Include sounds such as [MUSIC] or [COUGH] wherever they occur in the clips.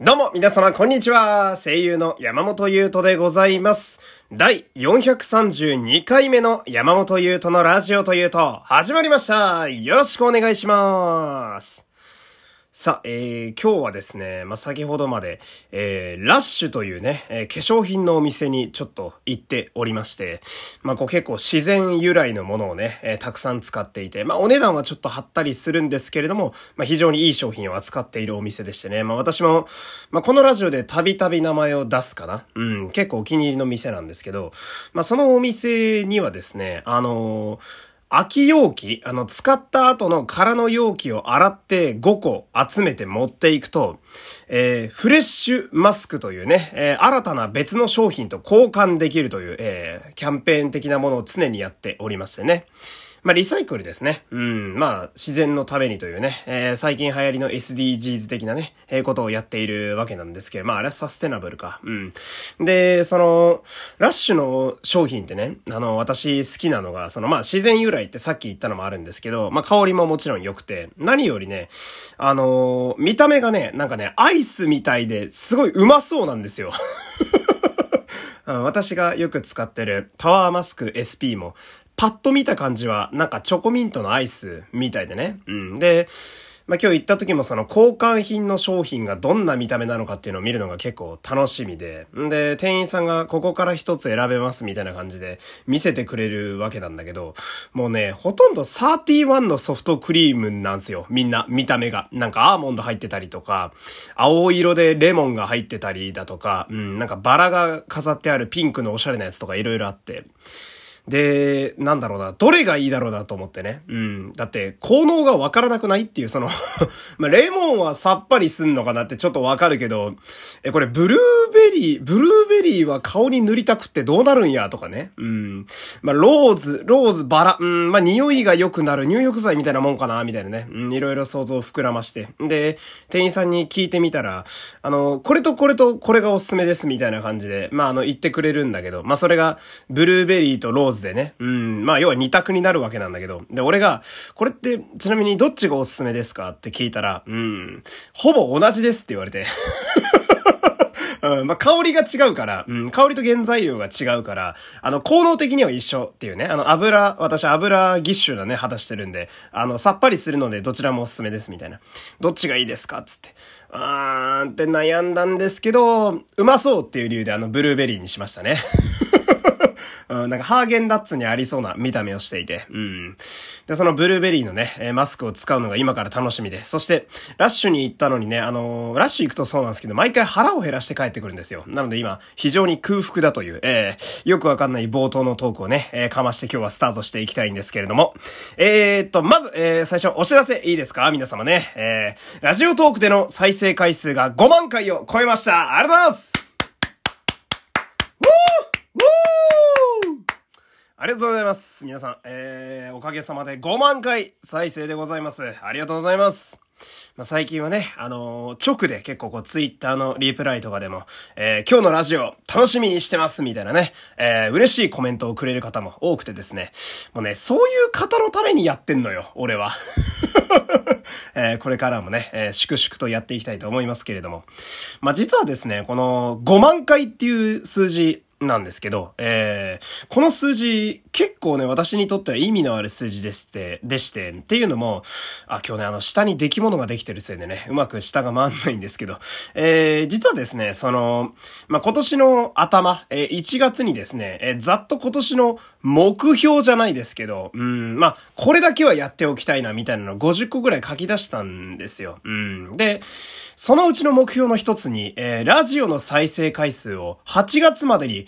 どうも、皆様、こんにちは。声優の山本優斗でございます。第432回目の山本優斗のラジオというと、始まりました。よろしくお願いします。さあ、えー、今日はですね、まあ、先ほどまで、えー、ラッシュというね、えー化粧品のお店にちょっと行っておりまして、まあ、こう結構自然由来のものをね、えーたくさん使っていて、まあ、お値段はちょっと張ったりするんですけれども、まあ、非常にいい商品を扱っているお店でしてね、まあ、私も、まあ、このラジオでたびたび名前を出すかな。うん、結構お気に入りの店なんですけど、まあ、そのお店にはですね、あのー空き容器、あの、使った後の空の容器を洗って5個集めて持っていくと、えーフレッシュマスクというね、えー新たな別の商品と交換できるという、えーキャンペーン的なものを常にやっておりましてね。まあ、リサイクルですね。うん。まあ、自然のためにというね、えー最近流行りの SDGs 的なね、えーことをやっているわけなんですけど、まあ、あれはサステナブルか。うん。で、その、ラッシュの商品ってね、あの、私好きなのが、その、まあ、自然由来ってさっき言ったのもあるんですけど、まあ、香りももちろん良くて、何よりね、あの見た目がね、なんかね、アイスみたいですごいうまそうなんですよ。[LAUGHS] 私がよく使ってるパワーマスク SP も、パッと見た感じは、なんかチョコミントのアイスみたいでね。うん。で、まあ、今日行った時もその交換品の商品がどんな見た目なのかっていうのを見るのが結構楽しみで。んで、店員さんがここから一つ選べますみたいな感じで見せてくれるわけなんだけど、もうね、ほとんど31のソフトクリームなんですよ。みんな、見た目が。なんかアーモンド入ってたりとか、青色でレモンが入ってたりだとか、うん、なんかバラが飾ってあるピンクのおしゃれなやつとかいろいろあって。で、なんだろうな、どれがいいだろうなと思ってね。うん。だって、効能がわからなくないっていう、その [LAUGHS] ま、レモンはさっぱりすんのかなってちょっとわかるけど、え、これ、ブルーベリー、ブルーベリーは顔に塗りたくってどうなるんや、とかね。うん。ま、ローズ、ローズ、バラ、うん、ま、匂いが良くなる入浴剤みたいなもんかな、みたいなね。うん、いろいろ想像を膨らまして。で、店員さんに聞いてみたら、あの、これとこれとこれがおすすめです、みたいな感じで、まあ、あの、言ってくれるんだけど、まあ、それが、ブルーベリーとローズでね、うん、まあ、要は二択になるわけなんだけど、で、俺が、これって、ちなみにどっちがおすすめですか？って聞いたら、うん、ほぼ同じですって言われて。[LAUGHS] うん、まあ、香りが違うから、うん、香りと原材料が違うから、あの、効能的には一緒っていうね、あの、油、私油ギッシュなね、肌してるんで、あの、さっぱりするのでどちらもおすすめですみたいな。どっちがいいですか？つって。あーって悩んだんですけど、うまそうっていう理由であの、ブルーベリーにしましたね。[LAUGHS] うん、なんかハーゲンダッツにありそうな見た目をしていて、うん。で、そのブルーベリーのね、えマスクを使うのが今から楽しみで、そして、ラッシュに行ったのにね、あのーラッシュ行くとそうなんですけど、毎回腹を減らして帰ってくるんですよ。なので今、非常に空腹だという、えーよくわかんない冒頭のトークをね、えーかまして今日はスタートしていきたいんですけれども、えーっと、まず、えー最初お知らせいいですか？皆様ね、えーラジオトークでの再生回数が5万回を超えましたありがとうございますウォーウォーあありがとうございます。皆さん、えー、おかげさまで5万回再生でございます。ありがとうございます。まあ、最近はね、あのー直で結構こう、ツイッターのリプライとかでも、えー、今日のラジオ楽しみにしてますみたいなね、えー、嬉しいコメントをくれる方も多くてですね、もうね、そういう方のためにやってんのよ、俺は。[LAUGHS] えーこれからもね、えー粛々とやっていきたいと思いますけれども。まあ、実はですね、この5万回っていう数字、なんですけど、えー、この数字、結構ね、私にとっては意味のある数字でして、でして、っていうのも、あ、今日ね、あの、下に出来物ができてるせいでね、うまく下が回んないんですけど、えー、実はですね、その、まあ、今年の頭、えー、1月にですね、えー、ざっと今年の目標じゃないですけど、うん、まあ、これだけはやっておきたいな、みたいなのを50個ぐらい書き出したんですよ。うん。で、そのうちの目標の一つに、えー、ラジオの再生回数を8月までに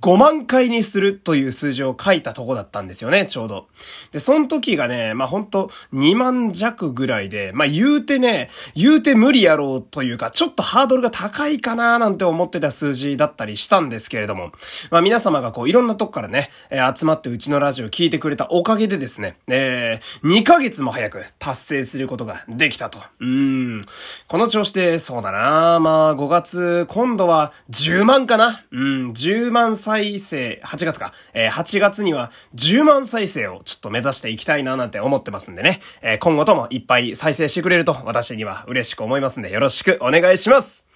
5万回にするという数字を書いたとこだったんですよね、ちょうど。で、その時がね、まあ、ほんと2万弱ぐらいで、まあ、言うてね、言うて無理やろうというか、ちょっとハードルが高いかななんて思ってた数字だったりしたんですけれども、まあ、皆様がこういろんなとこからね、えー集まってうちのラジオを聞いてくれたおかげでですね、えー、2ヶ月も早く達成することができたと。うん。この調子で、そうだなまあ、5月、今度は10万かなうん、10万再生、8月か。えー8月には10万再生をちょっと目指していきたいななんて思ってますんでね。えー今後ともいっぱい再生してくれると私には嬉しく思いますんでよろしくお願いします。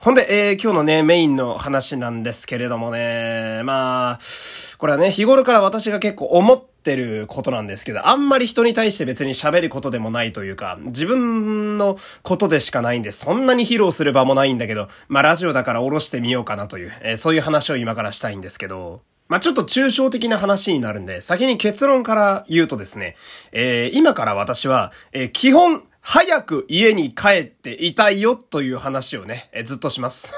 ほんで、えー、今日のね、メインの話なんですけれどもね、まあ、これはね、日頃から私が結構思ってることなんですけど、あんまり人に対して別に喋ることでもないというか、自分のことでしかないんで、そんなに披露する場もないんだけど、まあラジオだから下ろしてみようかなという、えー、そういう話を今からしたいんですけど、まあ、ちょっと抽象的な話になるんで、先に結論から言うとですね、えー、今から私は、えー、基本、早く家に帰っていたいよという話をね、え、ずっとします。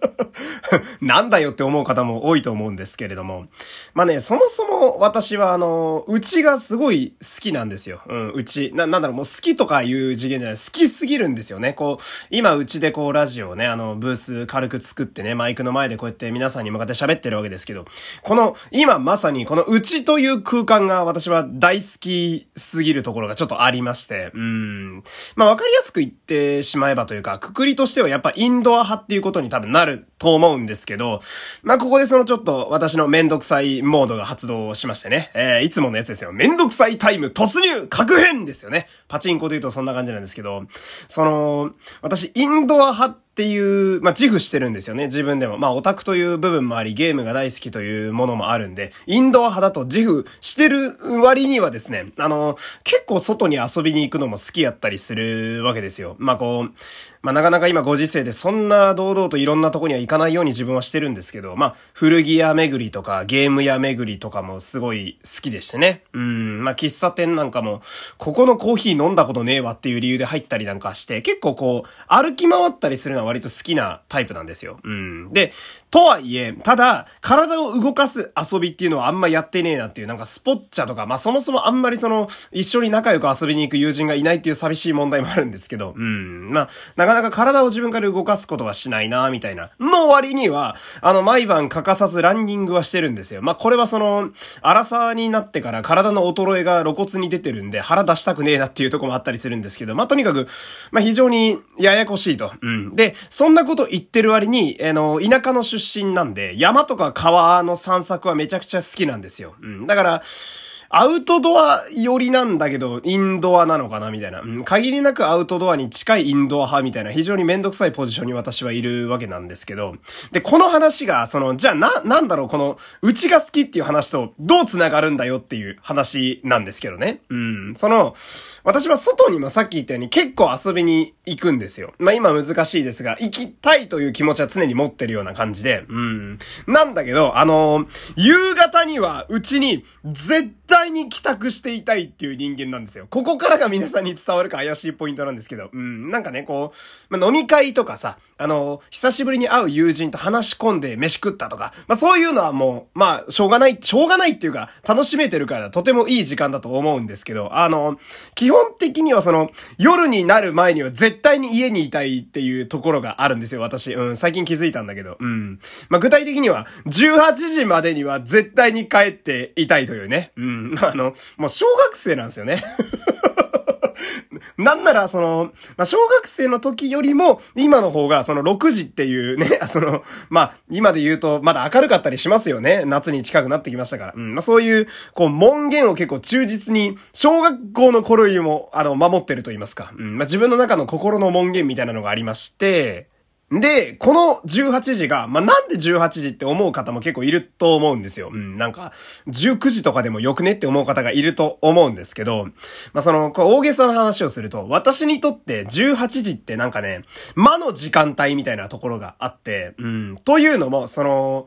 [LAUGHS] なんだよって思う方も多いと思うんですけれども。まあね、そもそも私はあの、うちがすごい好きなんですよ。うん、うち。な、なんだろう、もう好きとかいう次元じゃない、好きすぎるんですよね。こう、今うちでこうラジオをね、あの、ブース軽く作ってね、マイクの前でこうやって皆さんに向かって喋ってるわけですけど、この、今まさにこのうちという空間が私は大好きすぎるところがちょっとありまして、うん。まあわかりやすく言ってしまえばというか、くくりとしてはやっぱインドア派っていうことに多分なると思うんですけど、まあ、ここでそのちょっと私のめんどくさいモードが発動しましてね、えー、いつものやつですよ。めんどくさいタイム突入確変ですよね。パチンコで言うとそんな感じなんですけど、その、私、インドア派っていう、まあ、自負してるんですよね、自分でも。まあ、オタクという部分もあり、ゲームが大好きというものもあるんで、インドア派だと自負してる割にはですね、あの、結構外に遊びに行くのも好きやったりするわけですよ。まあ、こう、まあ、なかなか今ご時世でそんな堂々といろんなとこには行かないように自分はしてるんですけど、まあ、古着屋巡りとかゲーム屋巡りとかもすごい好きでしてね。うん、まあ、喫茶店なんかも、ここのコーヒー飲んだことねえわっていう理由で入ったりなんかして、結構こう、歩き回ったりするのは割と好きなタイプなんですよ。うん。で、とはいえ、ただ、体を動かす遊びっていうのはあんまやってねえなっていう、なんかスポッチャとか、まあそもそもあんまりその、一緒に仲良く遊びに行く友人がいないっていう寂しい問題もあるんですけど、うん。まあ、なかなか体を自分から動かすことはしないなみたいな。の割には、あの、毎晩欠かさずランニングはしてるんですよ。まあこれはその、荒さになってから体の衰えが露骨に出てるんで、腹出したくねえなっていうとこもあったりするんですけど、まあとにかく、まあ非常にややこしいと。うん。で、そんなこと言ってる割に、あの、田舎の出身なんで、山とか川の散策はめちゃくちゃ好きなんですよ。うん。だから、アウトドア寄りなんだけど、インドアなのかなみたいな。うん、限りなくアウトドアに近いインドア派みたいな、非常にめんどくさいポジションに私はいるわけなんですけど。で、この話が、その、じゃあな、なんだろう、この、うちが好きっていう話と、どう繋がるんだよっていう話なんですけどね。うん。その、私は外にもさっき言ったように結構遊びに行くんですよ。まあ今難しいですが、行きたいという気持ちは常に持ってるような感じで。うん。なんだけど、あの夕方にはうちに絶対対に帰宅していたいっていう人間なんですよ。ここからが皆さんに伝わるか怪しいポイントなんですけど、うん、なんかね、こう、まあ、飲み会とかさ、あの、久しぶりに会う友人と話し込んで飯食ったとか、まあ、そういうのはもう、まあ、しょうがない、しょうがないっていうか、楽しめてるからとてもいい時間だと思うんですけど、あの、基本的にはその、夜になる前には絶対に家にいたいっていうところがあるんですよ、私。うん、最近気づいたんだけど、うん。まあ、具体的には、18時までには絶対に帰っていたいというね、うん。[LAUGHS] あの、もう小学生なんですよね。[LAUGHS] なんなら、その、まあ、小学生の時よりも、今の方が、その6時っていうね、[LAUGHS] その、まあ、今で言うと、まだ明るかったりしますよね。夏に近くなってきましたから。うん。まあ、そういう、こう、門限を結構忠実に、小学校の頃よりも、あの、守ってると言いますか。うん。まあ、自分の中の心の門限みたいなのがありまして、で、この18時が、まあ、なんで18時って思う方も結構いると思うんですよ。うん、なんか、19時とかでもよくねって思う方がいると思うんですけど、まあ、その、こう大げさな話をすると、私にとって18時ってなんかね、魔の時間帯みたいなところがあって、うん、というのも、その、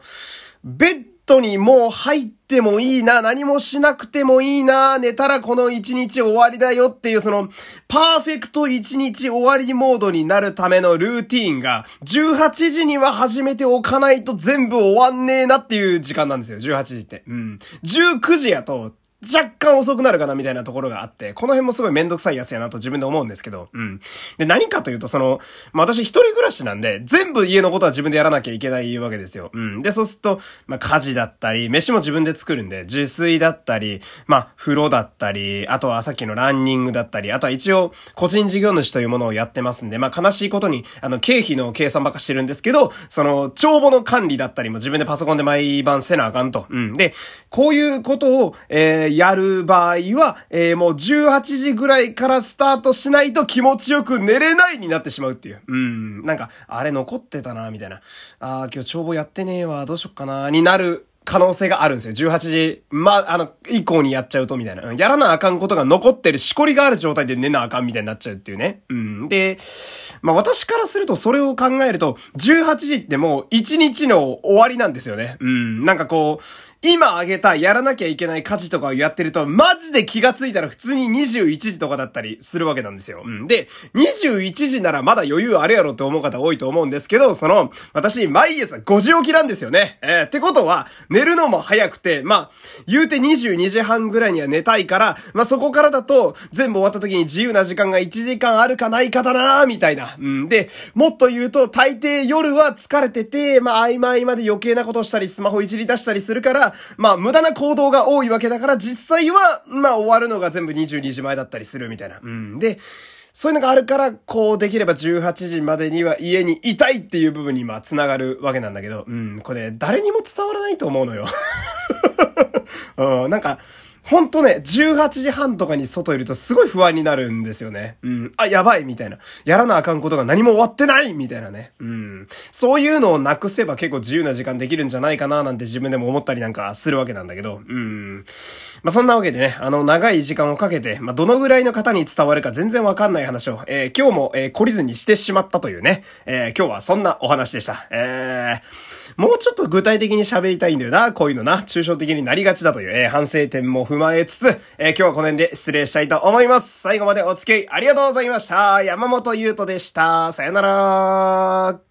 ベットにもう入ってもいいな、何もしなくてもいいな、寝たらこの一日終わりだよっていうその、パーフェクト一日終わりモードになるためのルーティーンが、18時には始めておかないと全部終わんねえなっていう時間なんですよ、18時って。うん。19時やと、若干遅くなるかなみたいなところがあって、この辺もすごいめんどくさいやつやなと自分で思うんですけど、うん。で、何かというと、その、まあ、私一人暮らしなんで、全部家のことは自分でやらなきゃいけないわけですよ。うん。で、そうすると、まあ、家事だったり、飯も自分で作るんで、自炊だったり、まあ、風呂だったり、あとはさっきのランニングだったり、あとは一応、個人事業主というものをやってますんで、まあ、悲しいことに、あの、経費の計算ばっかしてるんですけど、その、帳簿の管理だったりも自分でパソコンで毎晩せなあかんと。うん。で、こういうことを、えー、ー、やる場合は、えー、もう18時ぐらいからスタートしないと気持ちよく寝れないになってしまうっていう。うん。なんか、あれ残ってたな、みたいな。あー、今日帳簿やってねえわ、どうしよっかな、になる可能性があるんですよ。18時、まあ、の、以降にやっちゃうとみたいな。やらなあかんことが残ってる、しこりがある状態で寝なあかんみたいになっちゃうっていうね。うん。で、まあ私からするとそれを考えると、18時ってもう1日の終わりなんですよね。うん。なんかこう、今あげたやらなきゃいけない家事とかをやってると、マジで気がついたら普通に21時とかだったりするわけなんですよ。うん。で、21時ならまだ余裕あるやろって思う方多いと思うんですけど、その、私、毎朝5時起きなんですよね。えー、ってことは、寝るのも早くて、まあ、言うて22時半ぐらいには寝たいから、まあそこからだと、全部終わった時に自由な時間が1時間あるかないかだなみたいな。うん。で、もっと言うと、大抵夜は疲れてて、まあ合間合間で余計なことしたり、スマホいじり出したりするから、まあ、無駄な行動が多いわけだから、実際は、まあ、終わるのが全部22時前だったりするみたいな。うん。で、そういうのがあるから、こうできれば18時までには家にいたいっていう部分にまあ繋がるわけなんだけど、うん、これ誰にも伝わらないと思うのよ。[LAUGHS] うん、なんか、ほんとね、18時半とかに外いるとすごい不安になるんですよね。うん。あ、やばいみたいな。やらなあかんことが何も終わってないみたいなね。うん。そういうのをなくせば結構自由な時間できるんじゃないかななんて自分でも思ったりなんかするわけなんだけど。うん。まあ、そんなわけでね、あの、長い時間をかけて、まあ、どのぐらいの方に伝わるか全然わかんない話を、えー、今日も、えー、懲りずにしてしまったというね。えー、今日はそんなお話でした。えー、もうちょっと具体的に喋りたいんだよな。こういうのな。抽象的になりがちだという、えー、反省点も踏まえつつ、えー、今日はこの辺で失礼したいと思います。最後までお付き合いありがとうございました。山本優斗でした。さよなら。